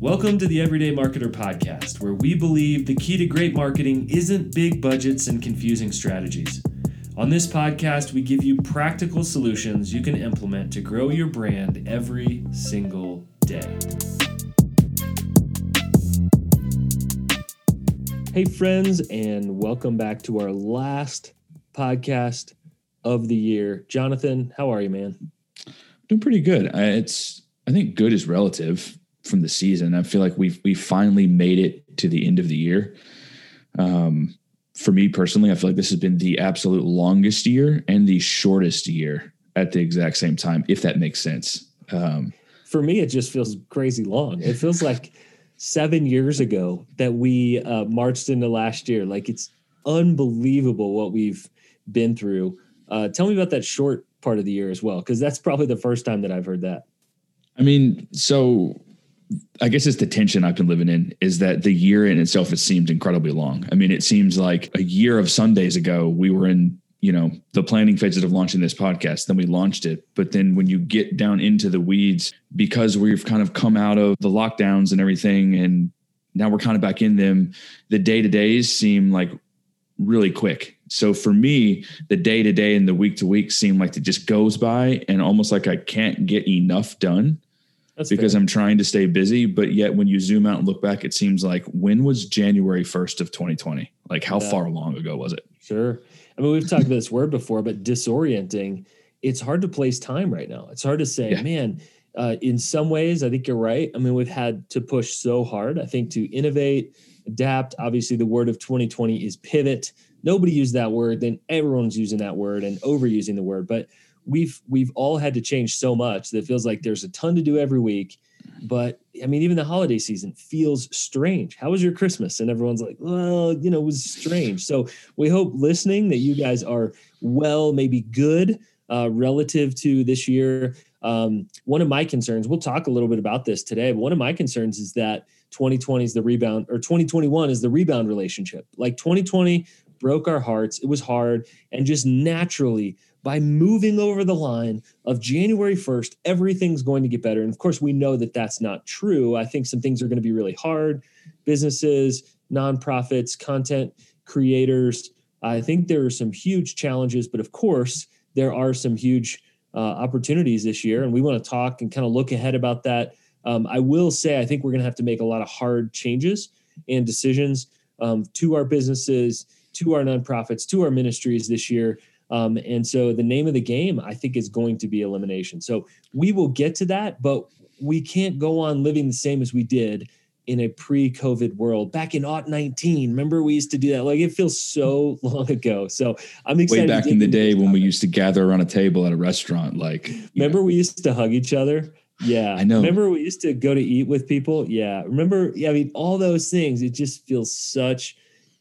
Welcome to the Everyday Marketer Podcast, where we believe the key to great marketing isn't big budgets and confusing strategies. On this podcast, we give you practical solutions you can implement to grow your brand every single day. Hey, friends, and welcome back to our last podcast of the year. Jonathan, how are you, man? Doing pretty good. I, it's I think good is relative from the season. I feel like we've we finally made it to the end of the year. Um, for me personally, I feel like this has been the absolute longest year and the shortest year at the exact same time, if that makes sense. Um, for me, it just feels crazy long. It feels like seven years ago that we uh, marched into last year. Like it's unbelievable what we've been through. Uh, tell me about that short part of the year as well, because that's probably the first time that I've heard that. I mean, so I guess it's the tension I've been living in is that the year in itself it seemed incredibly long. I mean, it seems like a year of Sundays ago we were in, you know, the planning phases of launching this podcast. Then we launched it. But then when you get down into the weeds, because we've kind of come out of the lockdowns and everything, and now we're kind of back in them, the day to days seem like really quick. So for me, the day to day and the week to week seem like it just goes by and almost like I can't get enough done that's because fair. I'm trying to stay busy. But yet, when you zoom out and look back, it seems like when was January 1st of 2020? Like, how yeah. far long ago was it? Sure. I mean, we've talked about this word before, but disorienting, it's hard to place time right now. It's hard to say, yeah. man, uh, in some ways, I think you're right. I mean, we've had to push so hard, I think, to innovate, adapt. Obviously, the word of 2020 is pivot. Nobody used that word, then everyone's using that word and overusing the word. But we've we've all had to change so much that it feels like there's a ton to do every week. But i mean even the holiday season feels strange. How was your christmas? And everyone's like well you know it was strange. So we hope listening that you guys are well maybe good uh, relative to this year. Um, one of my concerns we'll talk a little bit about this today but one of my concerns is that 2020 is the rebound or 2021 is the rebound relationship. Like 2020 broke our hearts it was hard and just naturally by moving over the line of January 1st, everything's going to get better. And of course, we know that that's not true. I think some things are going to be really hard. Businesses, nonprofits, content creators, I think there are some huge challenges, but of course, there are some huge uh, opportunities this year. And we want to talk and kind of look ahead about that. Um, I will say, I think we're going to have to make a lot of hard changes and decisions um, to our businesses, to our nonprofits, to our ministries this year um, and so the name of the game, I think, is going to be elimination. So we will get to that, but we can't go on living the same as we did in a pre-COVID world back in aught 19. Remember we used to do that? Like it feels so long ago. So I'm excited. Way back in the day when we used to gather around a table at a restaurant. Like remember know. we used to hug each other? Yeah. I know. Remember we used to go to eat with people? Yeah. Remember, yeah, I mean, all those things. It just feels such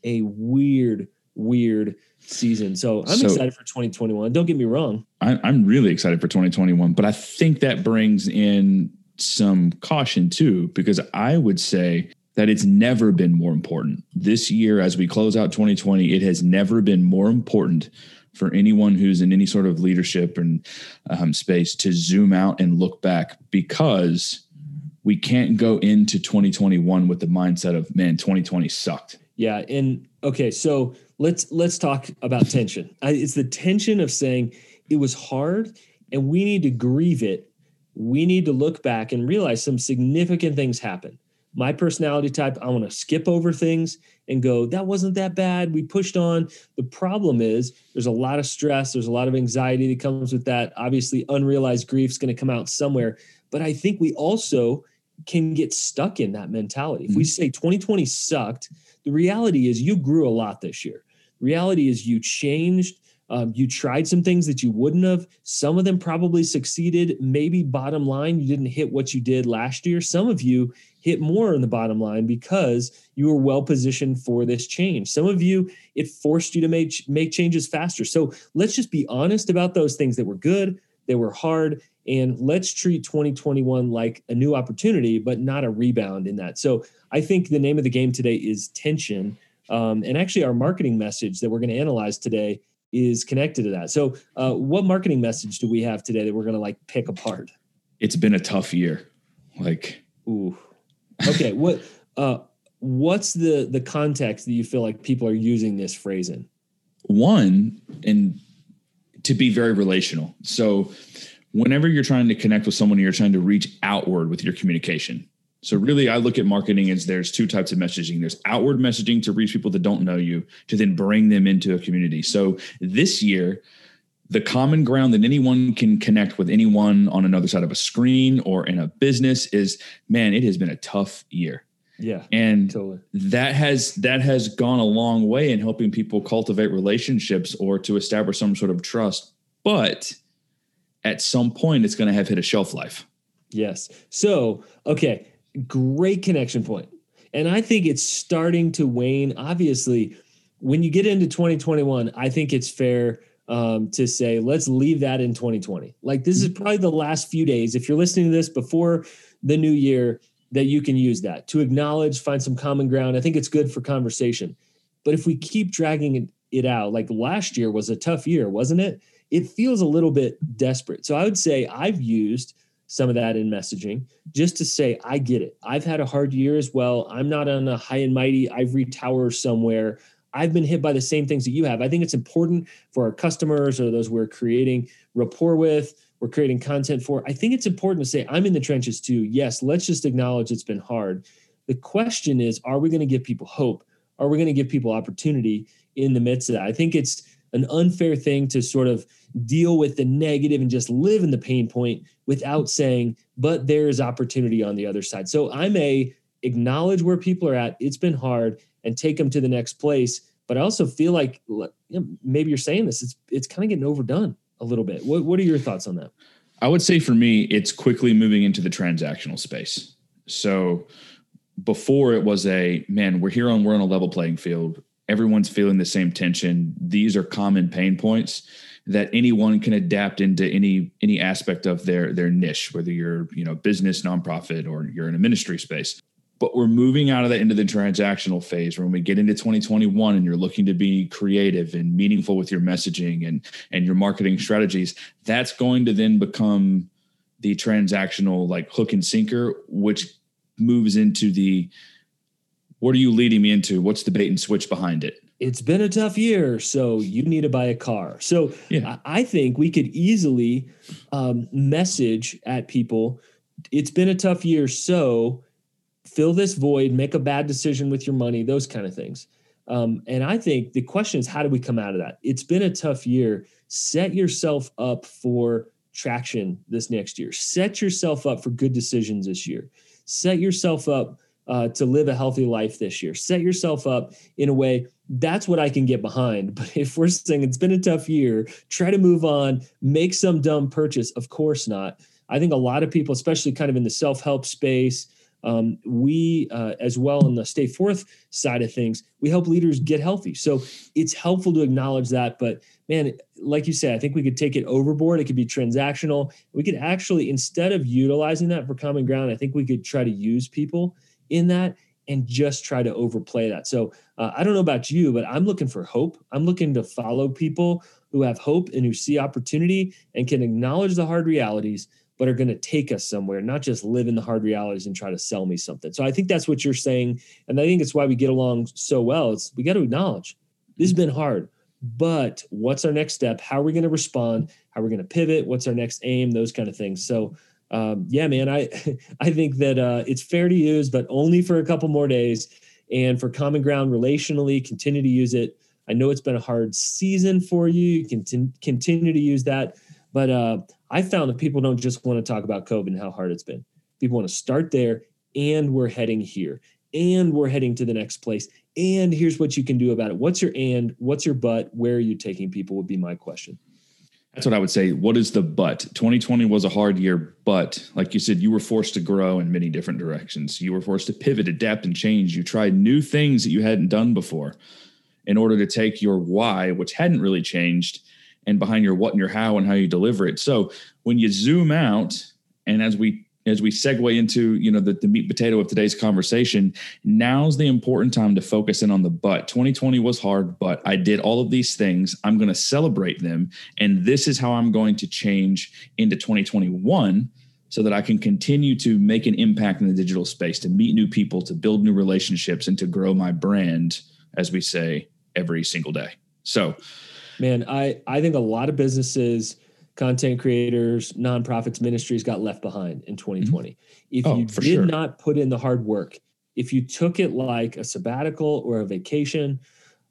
a weird, weird season. So I'm so, excited for 2021. Don't get me wrong. I, I'm really excited for 2021, but I think that brings in some caution too, because I would say that it's never been more important. This year, as we close out 2020, it has never been more important for anyone who's in any sort of leadership and um, space to zoom out and look back because we can't go into 2021 with the mindset of, man, 2020 sucked. Yeah. And okay, so let's let's talk about tension. it's the tension of saying it was hard and we need to grieve it. We need to look back and realize some significant things happen. My personality type, I want to skip over things and go, that wasn't that bad. We pushed on. The problem is there's a lot of stress, there's a lot of anxiety that comes with that. Obviously, unrealized grief is going to come out somewhere. But I think we also can get stuck in that mentality. If we mm-hmm. say 2020 sucked, the reality is you grew a lot this year. Reality is you changed. Um, you tried some things that you wouldn't have. Some of them probably succeeded. Maybe bottom line, you didn't hit what you did last year. Some of you hit more in the bottom line because you were well positioned for this change. Some of you, it forced you to make, make changes faster. So let's just be honest about those things that were good, they were hard, and let's treat 2021 like a new opportunity, but not a rebound in that. So I think the name of the game today is tension um, and actually, our marketing message that we're going to analyze today is connected to that. So, uh, what marketing message do we have today that we're going to like pick apart? It's been a tough year. Like, ooh, okay. what uh, what's the the context that you feel like people are using this phrase in? One, and to be very relational. So, whenever you're trying to connect with someone, you're trying to reach outward with your communication. So really, I look at marketing as there's two types of messaging. There's outward messaging to reach people that don't know you, to then bring them into a community. So this year, the common ground that anyone can connect with anyone on another side of a screen or in a business is, man, it has been a tough year. Yeah. And totally. that has that has gone a long way in helping people cultivate relationships or to establish some sort of trust. But at some point it's going to have hit a shelf life. Yes. So, okay, great connection point. And I think it's starting to wane. Obviously, when you get into 2021, I think it's fair um, to say, let's leave that in 2020. Like, this is probably the last few days. If you're listening to this before the new year, that you can use that to acknowledge, find some common ground. I think it's good for conversation. But if we keep dragging it, it out, like last year was a tough year, wasn't it? It feels a little bit desperate. So I would say I've used some of that in messaging just to say, I get it. I've had a hard year as well. I'm not on a high and mighty ivory tower somewhere. I've been hit by the same things that you have. I think it's important for our customers or those we're creating rapport with, we're creating content for. I think it's important to say, I'm in the trenches too. Yes, let's just acknowledge it's been hard. The question is, are we going to give people hope? Are we going to give people opportunity in the midst of that? I think it's an unfair thing to sort of deal with the negative and just live in the pain point without saying, but there is opportunity on the other side. So I may acknowledge where people are at. It's been hard and take them to the next place. But I also feel like you know, maybe you're saying this, it's it's kind of getting overdone a little bit. What what are your thoughts on that? I would say for me, it's quickly moving into the transactional space. So before it was a man, we're here on we're on a level playing field everyone's feeling the same tension. These are common pain points that anyone can adapt into any any aspect of their their niche, whether you're you know business, nonprofit, or you're in a ministry space. But we're moving out of that into the transactional phase when we get into 2021 and you're looking to be creative and meaningful with your messaging and and your marketing strategies. That's going to then become the transactional like hook and sinker, which moves into the what are you leading me into? What's the bait and switch behind it? It's been a tough year, so you need to buy a car. So yeah. I think we could easily um, message at people. It's been a tough year, so fill this void, make a bad decision with your money, those kind of things. Um, and I think the question is, how do we come out of that? It's been a tough year. Set yourself up for traction this next year. Set yourself up for good decisions this year. Set yourself up uh, to live a healthy life this year. Set yourself up in a way that's what I can get behind. But if we're saying it's been a tough year, try to move on, make some dumb purchase. Of course not. I think a lot of people, especially kind of in the self help space, um, we uh, as well on the stay forth side of things, we help leaders get healthy. So it's helpful to acknowledge that. But man, like you said, I think we could take it overboard. It could be transactional. We could actually, instead of utilizing that for common ground, I think we could try to use people in that and just try to overplay that. So uh, I don't know about you, but I'm looking for hope. I'm looking to follow people who have hope and who see opportunity and can acknowledge the hard realities, but are going to take us somewhere, not just live in the hard realities and try to sell me something. So I think that's what you're saying. And I think it's why we get along so well. It's we got to acknowledge this has been hard, but what's our next step? How are we going to respond? How are we going to pivot? What's our next aim? Those kind of things. So um, yeah, man, I I think that uh, it's fair to use, but only for a couple more days. And for common ground relationally, continue to use it. I know it's been a hard season for you. You can continue to use that, but uh, I found that people don't just want to talk about COVID and how hard it's been. People want to start there, and we're heading here, and we're heading to the next place, and here's what you can do about it. What's your and? What's your but? Where are you taking people? Would be my question. That's what I would say. What is the but? 2020 was a hard year, but like you said, you were forced to grow in many different directions. You were forced to pivot, adapt, and change. You tried new things that you hadn't done before in order to take your why, which hadn't really changed, and behind your what and your how and how you deliver it. So when you zoom out, and as we as we segue into you know the, the meat potato of today's conversation now's the important time to focus in on the but. 2020 was hard but i did all of these things. I'm going to celebrate them and this is how i'm going to change into 2021 so that i can continue to make an impact in the digital space to meet new people to build new relationships and to grow my brand as we say every single day. So man i i think a lot of businesses content creators, nonprofits, ministries got left behind in 2020. Mm-hmm. If oh, you did sure. not put in the hard work, if you took it like a sabbatical or a vacation,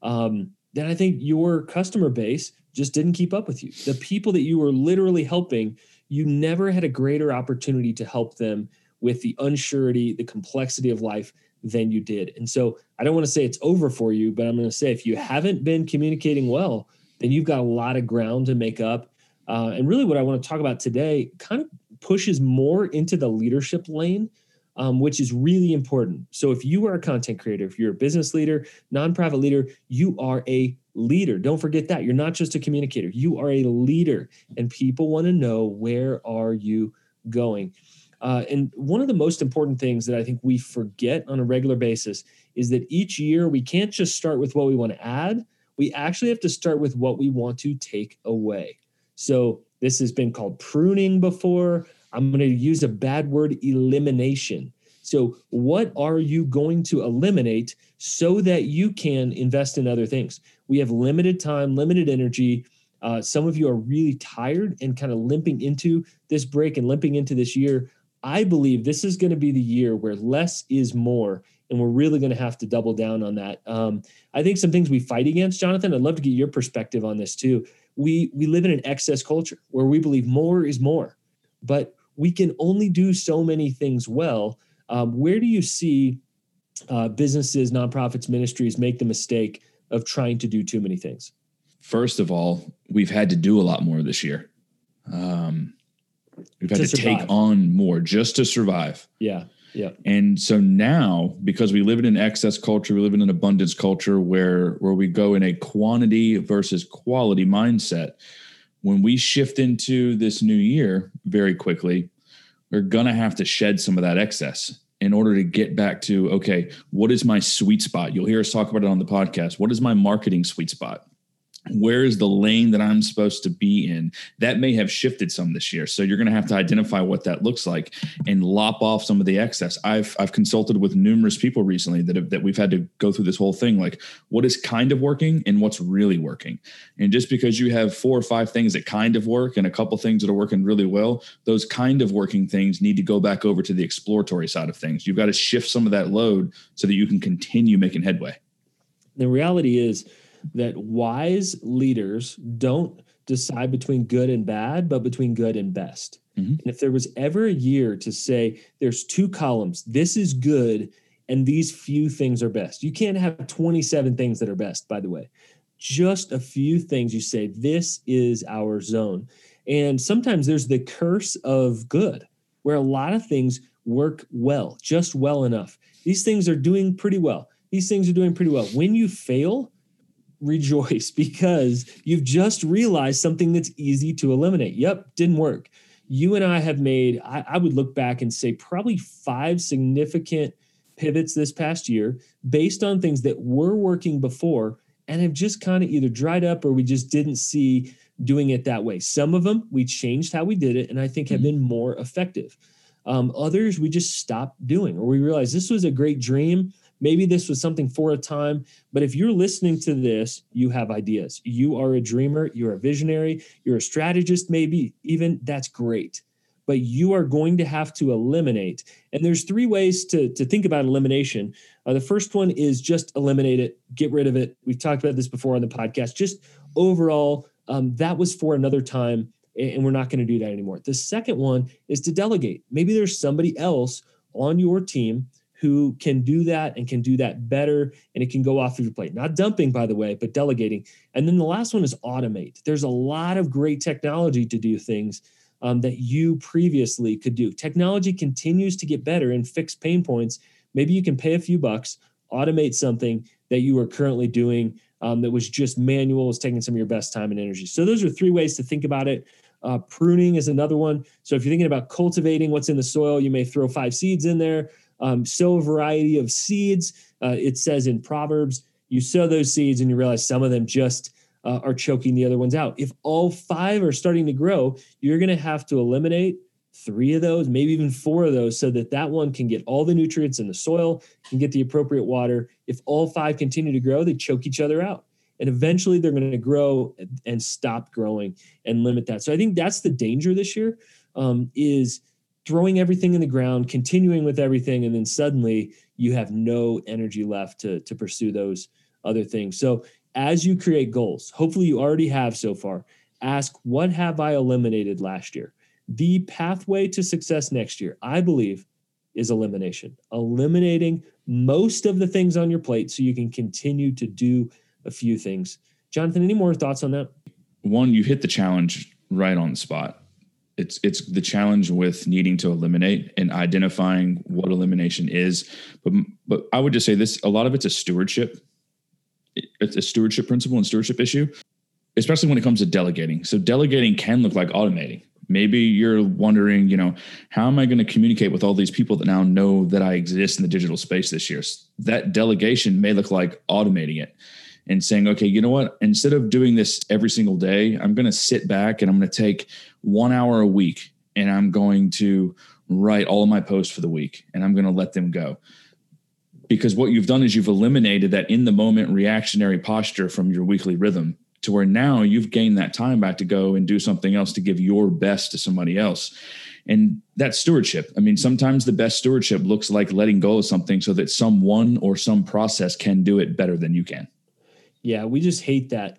um, then I think your customer base just didn't keep up with you. The people that you were literally helping, you never had a greater opportunity to help them with the unsurety, the complexity of life than you did. And so I don't want to say it's over for you, but I'm going to say if you haven't been communicating well, then you've got a lot of ground to make up uh, and really, what I want to talk about today kind of pushes more into the leadership lane, um, which is really important. So, if you are a content creator, if you're a business leader, nonprofit leader, you are a leader. Don't forget that you're not just a communicator; you are a leader, and people want to know where are you going. Uh, and one of the most important things that I think we forget on a regular basis is that each year we can't just start with what we want to add. We actually have to start with what we want to take away. So this has been called pruning before. I'm going to use a bad word elimination. So, what are you going to eliminate so that you can invest in other things? We have limited time, limited energy. Uh, some of you are really tired and kind of limping into this break and limping into this year. I believe this is going to be the year where less is more, and we're really going to have to double down on that. Um, I think some things we fight against, Jonathan. I'd love to get your perspective on this too we we live in an excess culture where we believe more is more, but we can only do so many things well. Um, where do you see uh, businesses, nonprofits, ministries make the mistake of trying to do too many things? First of all, we've had to do a lot more this year. Um, we've had to, to take on more just to survive. Yeah. Yeah. And so now, because we live in an excess culture, we live in an abundance culture where where we go in a quantity versus quality mindset. When we shift into this new year very quickly, we're gonna have to shed some of that excess in order to get back to okay, what is my sweet spot? You'll hear us talk about it on the podcast. What is my marketing sweet spot? Where is the lane that I'm supposed to be in? That may have shifted some this year. So you're going to have to identify what that looks like and lop off some of the excess. I've I've consulted with numerous people recently that have, that we've had to go through this whole thing like what is kind of working and what's really working. And just because you have four or five things that kind of work and a couple things that are working really well, those kind of working things need to go back over to the exploratory side of things. You've got to shift some of that load so that you can continue making headway. The reality is that wise leaders don't decide between good and bad, but between good and best. Mm-hmm. And if there was ever a year to say there's two columns, this is good and these few things are best. You can't have 27 things that are best, by the way. Just a few things you say, this is our zone. And sometimes there's the curse of good, where a lot of things work well, just well enough. These things are doing pretty well. These things are doing pretty well. When you fail, rejoice because you've just realized something that's easy to eliminate. Yep, didn't work. You and I have made, I, I, would look back and say, probably five significant pivots this past year based on things that were working before and have just kind of either dried up or we just didn't see doing it that way. Some of them we changed how we did it and I think have mm-hmm. been more effective. Um, others we just stopped doing or we realized this was a great dream Maybe this was something for a time, but if you're listening to this, you have ideas. You are a dreamer, you're a visionary, you're a strategist, maybe even that's great. But you are going to have to eliminate. And there's three ways to, to think about elimination. Uh, the first one is just eliminate it, get rid of it. We've talked about this before on the podcast. Just overall, um, that was for another time, and we're not going to do that anymore. The second one is to delegate. Maybe there's somebody else on your team who can do that and can do that better and it can go off of your plate. Not dumping by the way but delegating. And then the last one is automate. There's a lot of great technology to do things um, that you previously could do. Technology continues to get better and fix pain points. Maybe you can pay a few bucks automate something that you are currently doing um, that was just manual was taking some of your best time and energy. So those are three ways to think about it. Uh, pruning is another one. So if you're thinking about cultivating what's in the soil, you may throw five seeds in there. Um, sow a variety of seeds. Uh, it says in Proverbs, you sow those seeds and you realize some of them just uh, are choking the other ones out. If all five are starting to grow, you're going to have to eliminate three of those, maybe even four of those, so that that one can get all the nutrients in the soil, can get the appropriate water. If all five continue to grow, they choke each other out. And eventually they're going to grow and stop growing and limit that. So I think that's the danger this year um, is throwing everything in the ground, continuing with everything, and then suddenly you have no energy left to, to pursue those other things. So as you create goals, hopefully you already have so far, ask what have I eliminated last year? The pathway to success next year, I believe, is elimination. Eliminating most of the things on your plate so you can continue to do a few things. Jonathan, any more thoughts on that? One, you hit the challenge right on the spot. It's it's the challenge with needing to eliminate and identifying what elimination is. But but I would just say this: a lot of it's a stewardship. It's a stewardship principle and stewardship issue, especially when it comes to delegating. So delegating can look like automating. Maybe you're wondering, you know, how am I going to communicate with all these people that now know that I exist in the digital space this year? That delegation may look like automating it and saying, okay, you know what? Instead of doing this every single day, I'm going to sit back and I'm going to take one hour a week and I'm going to write all of my posts for the week and I'm going to let them go. Because what you've done is you've eliminated that in the moment reactionary posture from your weekly rhythm to where now you've gained that time back to go and do something else to give your best to somebody else. And that's stewardship. I mean, sometimes the best stewardship looks like letting go of something so that someone or some process can do it better than you can. Yeah, we just hate that.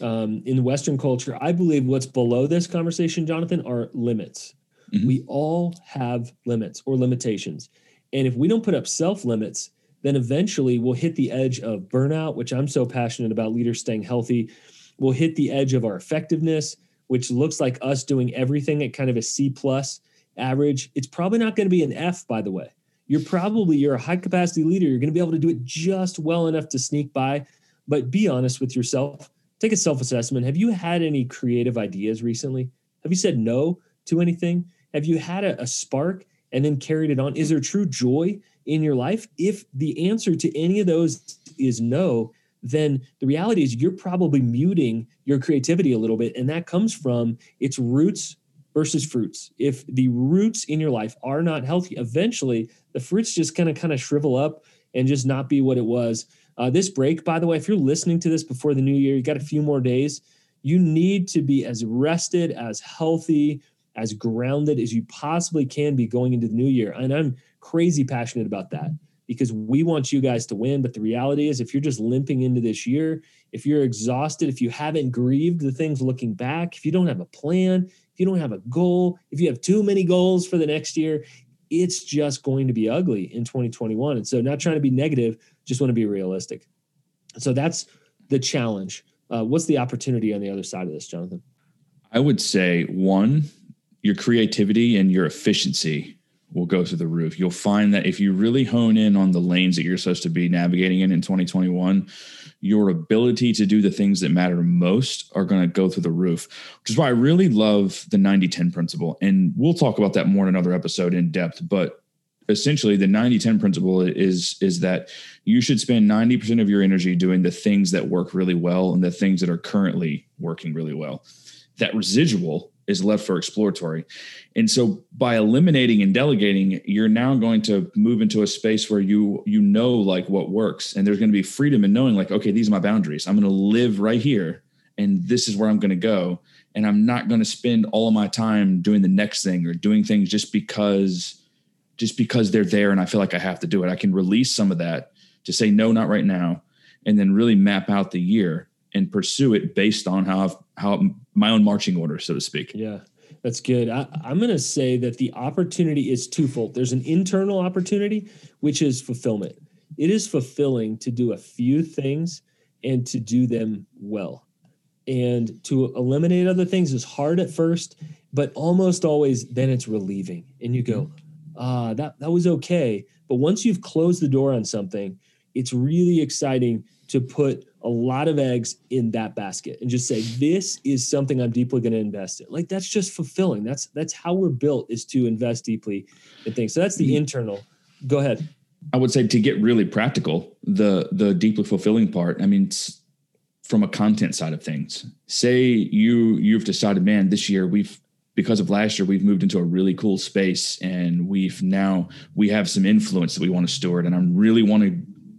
Um, in Western culture, I believe what's below this conversation, Jonathan, are limits. Mm-hmm. We all have limits or limitations. And if we don't put up self limits, then eventually we'll hit the edge of burnout, which I'm so passionate about leaders staying healthy we'll hit the edge of our effectiveness, which looks like us doing everything at kind of a C plus average. It's probably not going to be an F, by the way. You're probably you're a high capacity leader. You're going to be able to do it just well enough to sneak by. But be honest with yourself. Take a self assessment. Have you had any creative ideas recently? Have you said no to anything? Have you had a, a spark and then carried it on? Is there true joy in your life? If the answer to any of those is no, then the reality is you're probably muting your creativity a little bit. And that comes from its roots versus fruits. If the roots in your life are not healthy, eventually the fruits just kind of kind of shrivel up and just not be what it was. Uh, this break, by the way, if you're listening to this before the new year, you got a few more days. You need to be as rested, as healthy, as grounded as you possibly can be going into the new year. And I'm crazy passionate about that because we want you guys to win. But the reality is, if you're just limping into this year, if you're exhausted, if you haven't grieved the things looking back, if you don't have a plan, if you don't have a goal, if you have too many goals for the next year, it's just going to be ugly in 2021. And so, not trying to be negative, just want to be realistic. So, that's the challenge. Uh, what's the opportunity on the other side of this, Jonathan? I would say one, your creativity and your efficiency will go through the roof. You'll find that if you really hone in on the lanes that you're supposed to be navigating in in 2021, your ability to do the things that matter most are going to go through the roof, which is why I really love the 90 10 principle. And we'll talk about that more in another episode in depth. But essentially, the 90 10 principle is, is that you should spend 90% of your energy doing the things that work really well and the things that are currently working really well. That residual is left for exploratory. And so by eliminating and delegating, you're now going to move into a space where you you know like what works and there's going to be freedom in knowing like okay, these are my boundaries. I'm going to live right here and this is where I'm going to go and I'm not going to spend all of my time doing the next thing or doing things just because just because they're there and I feel like I have to do it. I can release some of that to say no not right now and then really map out the year and pursue it based on how I've, how my own marching order, so to speak. Yeah, that's good. I, I'm going to say that the opportunity is twofold. There's an internal opportunity, which is fulfillment. It is fulfilling to do a few things and to do them well. And to eliminate other things is hard at first, but almost always then it's relieving. And you go, ah, that, that was okay. But once you've closed the door on something, it's really exciting to put a lot of eggs in that basket and just say this is something i'm deeply going to invest in. Like that's just fulfilling. That's that's how we're built is to invest deeply in things. So that's the mm-hmm. internal. Go ahead. I would say to get really practical the the deeply fulfilling part i mean from a content side of things. Say you you've decided man this year we've because of last year we've moved into a really cool space and we've now we have some influence that we want to steward and i'm really want to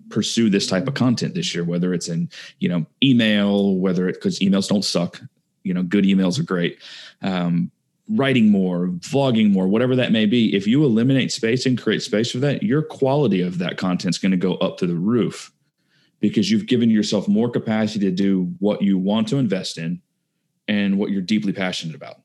pursue this type of content this year, whether it's in, you know, email, whether it, because emails don't suck, you know, good emails are great. Um, writing more, vlogging more, whatever that may be. If you eliminate space and create space for that, your quality of that content is going to go up to the roof because you've given yourself more capacity to do what you want to invest in and what you're deeply passionate about.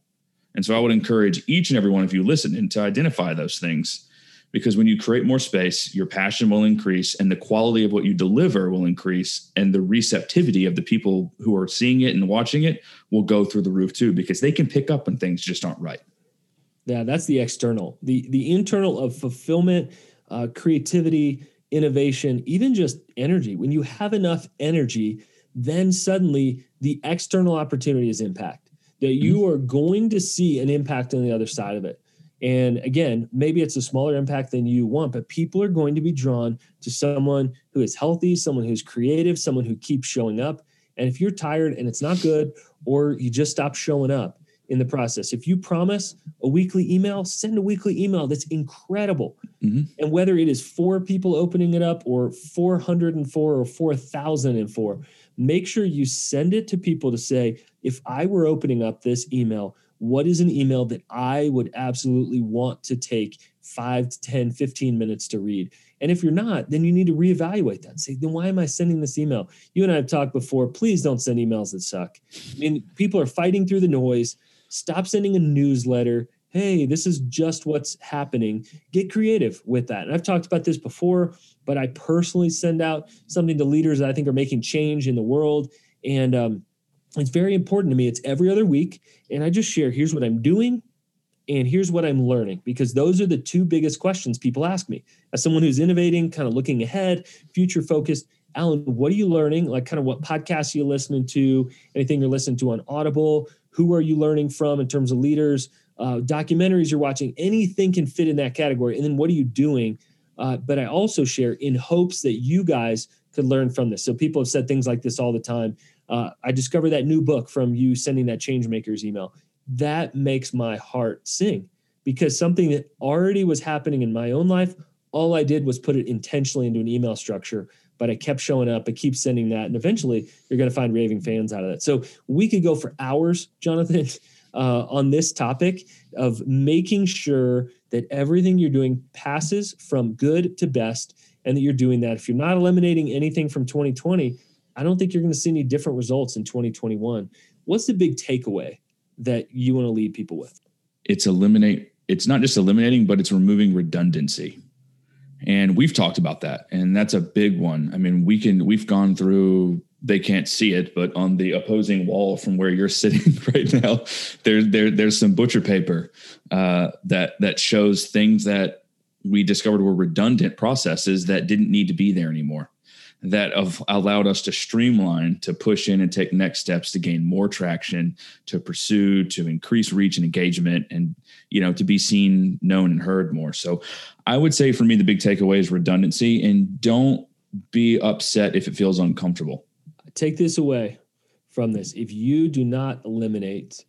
And so I would encourage each and every one of you listening to identify those things because when you create more space, your passion will increase and the quality of what you deliver will increase and the receptivity of the people who are seeing it and watching it will go through the roof too because they can pick up when things just aren't right. Yeah, that's the external. The the internal of fulfillment, uh, creativity, innovation, even just energy. When you have enough energy, then suddenly the external opportunity is impact. That you mm-hmm. are going to see an impact on the other side of it. And again, maybe it's a smaller impact than you want, but people are going to be drawn to someone who is healthy, someone who's creative, someone who keeps showing up. And if you're tired and it's not good, or you just stop showing up in the process, if you promise a weekly email, send a weekly email that's incredible. Mm-hmm. And whether it is four people opening it up or 404 or 4,004, make sure you send it to people to say, if I were opening up this email, what is an email that I would absolutely want to take five to 10, 15 minutes to read? And if you're not, then you need to reevaluate that say, then why am I sending this email? You and I have talked before. Please don't send emails that suck. I mean, people are fighting through the noise. Stop sending a newsletter. Hey, this is just what's happening. Get creative with that. And I've talked about this before, but I personally send out something to leaders that I think are making change in the world. And um, it's very important to me. It's every other week. And I just share here's what I'm doing and here's what I'm learning because those are the two biggest questions people ask me. As someone who's innovating, kind of looking ahead, future focused, Alan, what are you learning? Like, kind of what podcasts are you listening to? Anything you're listening to on Audible? Who are you learning from in terms of leaders? Uh, documentaries you're watching? Anything can fit in that category. And then what are you doing? Uh, but I also share in hopes that you guys could learn from this. So people have said things like this all the time. Uh, I discovered that new book from you sending that Changemakers email. That makes my heart sing because something that already was happening in my own life, all I did was put it intentionally into an email structure. But I kept showing up, I keep sending that, and eventually you're going to find raving fans out of that. So we could go for hours, Jonathan, uh, on this topic of making sure that everything you're doing passes from good to best, and that you're doing that. If you're not eliminating anything from 2020, I don't think you're going to see any different results in 2021. What's the big takeaway that you want to lead people with? It's eliminate. It's not just eliminating, but it's removing redundancy. And we've talked about that, and that's a big one. I mean, we can we've gone through. They can't see it, but on the opposing wall from where you're sitting right now, there, there there's some butcher paper uh, that that shows things that we discovered were redundant processes that didn't need to be there anymore that have allowed us to streamline, to push in and take next steps to gain more traction, to pursue, to increase reach and engagement, and you know, to be seen, known, and heard more. So I would say for me, the big takeaway is redundancy and don't be upset if it feels uncomfortable. Take this away from this. If you do not eliminate,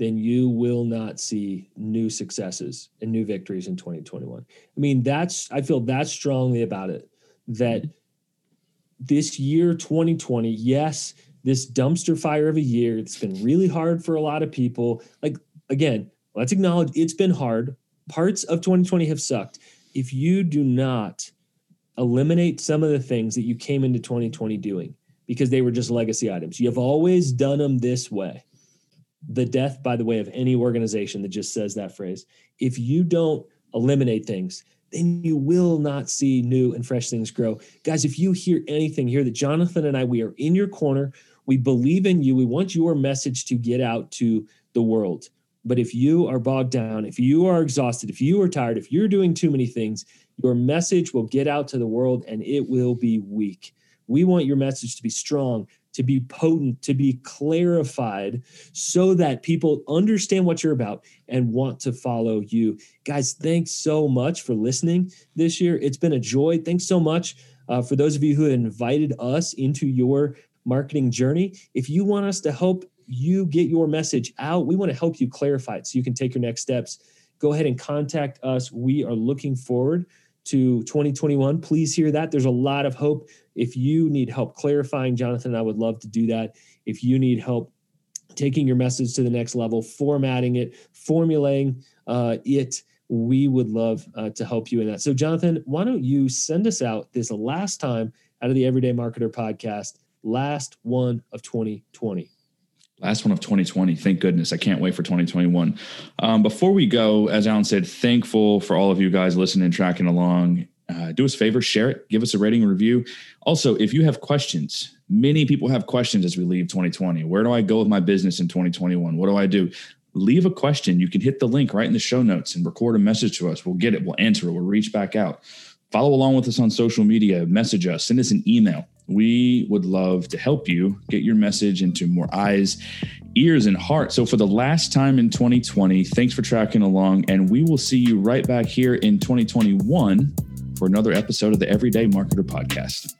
then you will not see new successes and new victories in 2021. I mean, that's I feel that strongly about it that this year 2020 yes this dumpster fire of a year it's been really hard for a lot of people. Like again let's acknowledge it's been hard. Parts of 2020 have sucked. If you do not eliminate some of the things that you came into 2020 doing because they were just legacy items you have always done them this way the death by the way of any organization that just says that phrase if you don't eliminate things then you will not see new and fresh things grow. Guys, if you hear anything here that Jonathan and I, we are in your corner. We believe in you. We want your message to get out to the world. But if you are bogged down, if you are exhausted, if you are tired, if you're doing too many things, your message will get out to the world and it will be weak. We want your message to be strong, to be potent, to be clarified so that people understand what you're about and want to follow you. Guys, thanks so much for listening this year. It's been a joy. Thanks so much uh, for those of you who invited us into your marketing journey. If you want us to help you get your message out, we want to help you clarify it so you can take your next steps. Go ahead and contact us. We are looking forward to 2021. Please hear that. There's a lot of hope. If you need help clarifying, Jonathan, I would love to do that. If you need help taking your message to the next level, formatting it, formulating uh, it, we would love uh, to help you in that. So, Jonathan, why don't you send us out this last time out of the Everyday Marketer podcast, last one of 2020? Last one of 2020. Thank goodness. I can't wait for 2021. Um, before we go, as Alan said, thankful for all of you guys listening, tracking along. Uh, do us a favor, share it, give us a rating review. Also, if you have questions, many people have questions as we leave 2020. Where do I go with my business in 2021? What do I do? Leave a question. You can hit the link right in the show notes and record a message to us. We'll get it, we'll answer it, we'll reach back out. Follow along with us on social media, message us, send us an email we would love to help you get your message into more eyes, ears, and hearts. So, for the last time in 2020, thanks for tracking along, and we will see you right back here in 2021 for another episode of the Everyday Marketer Podcast.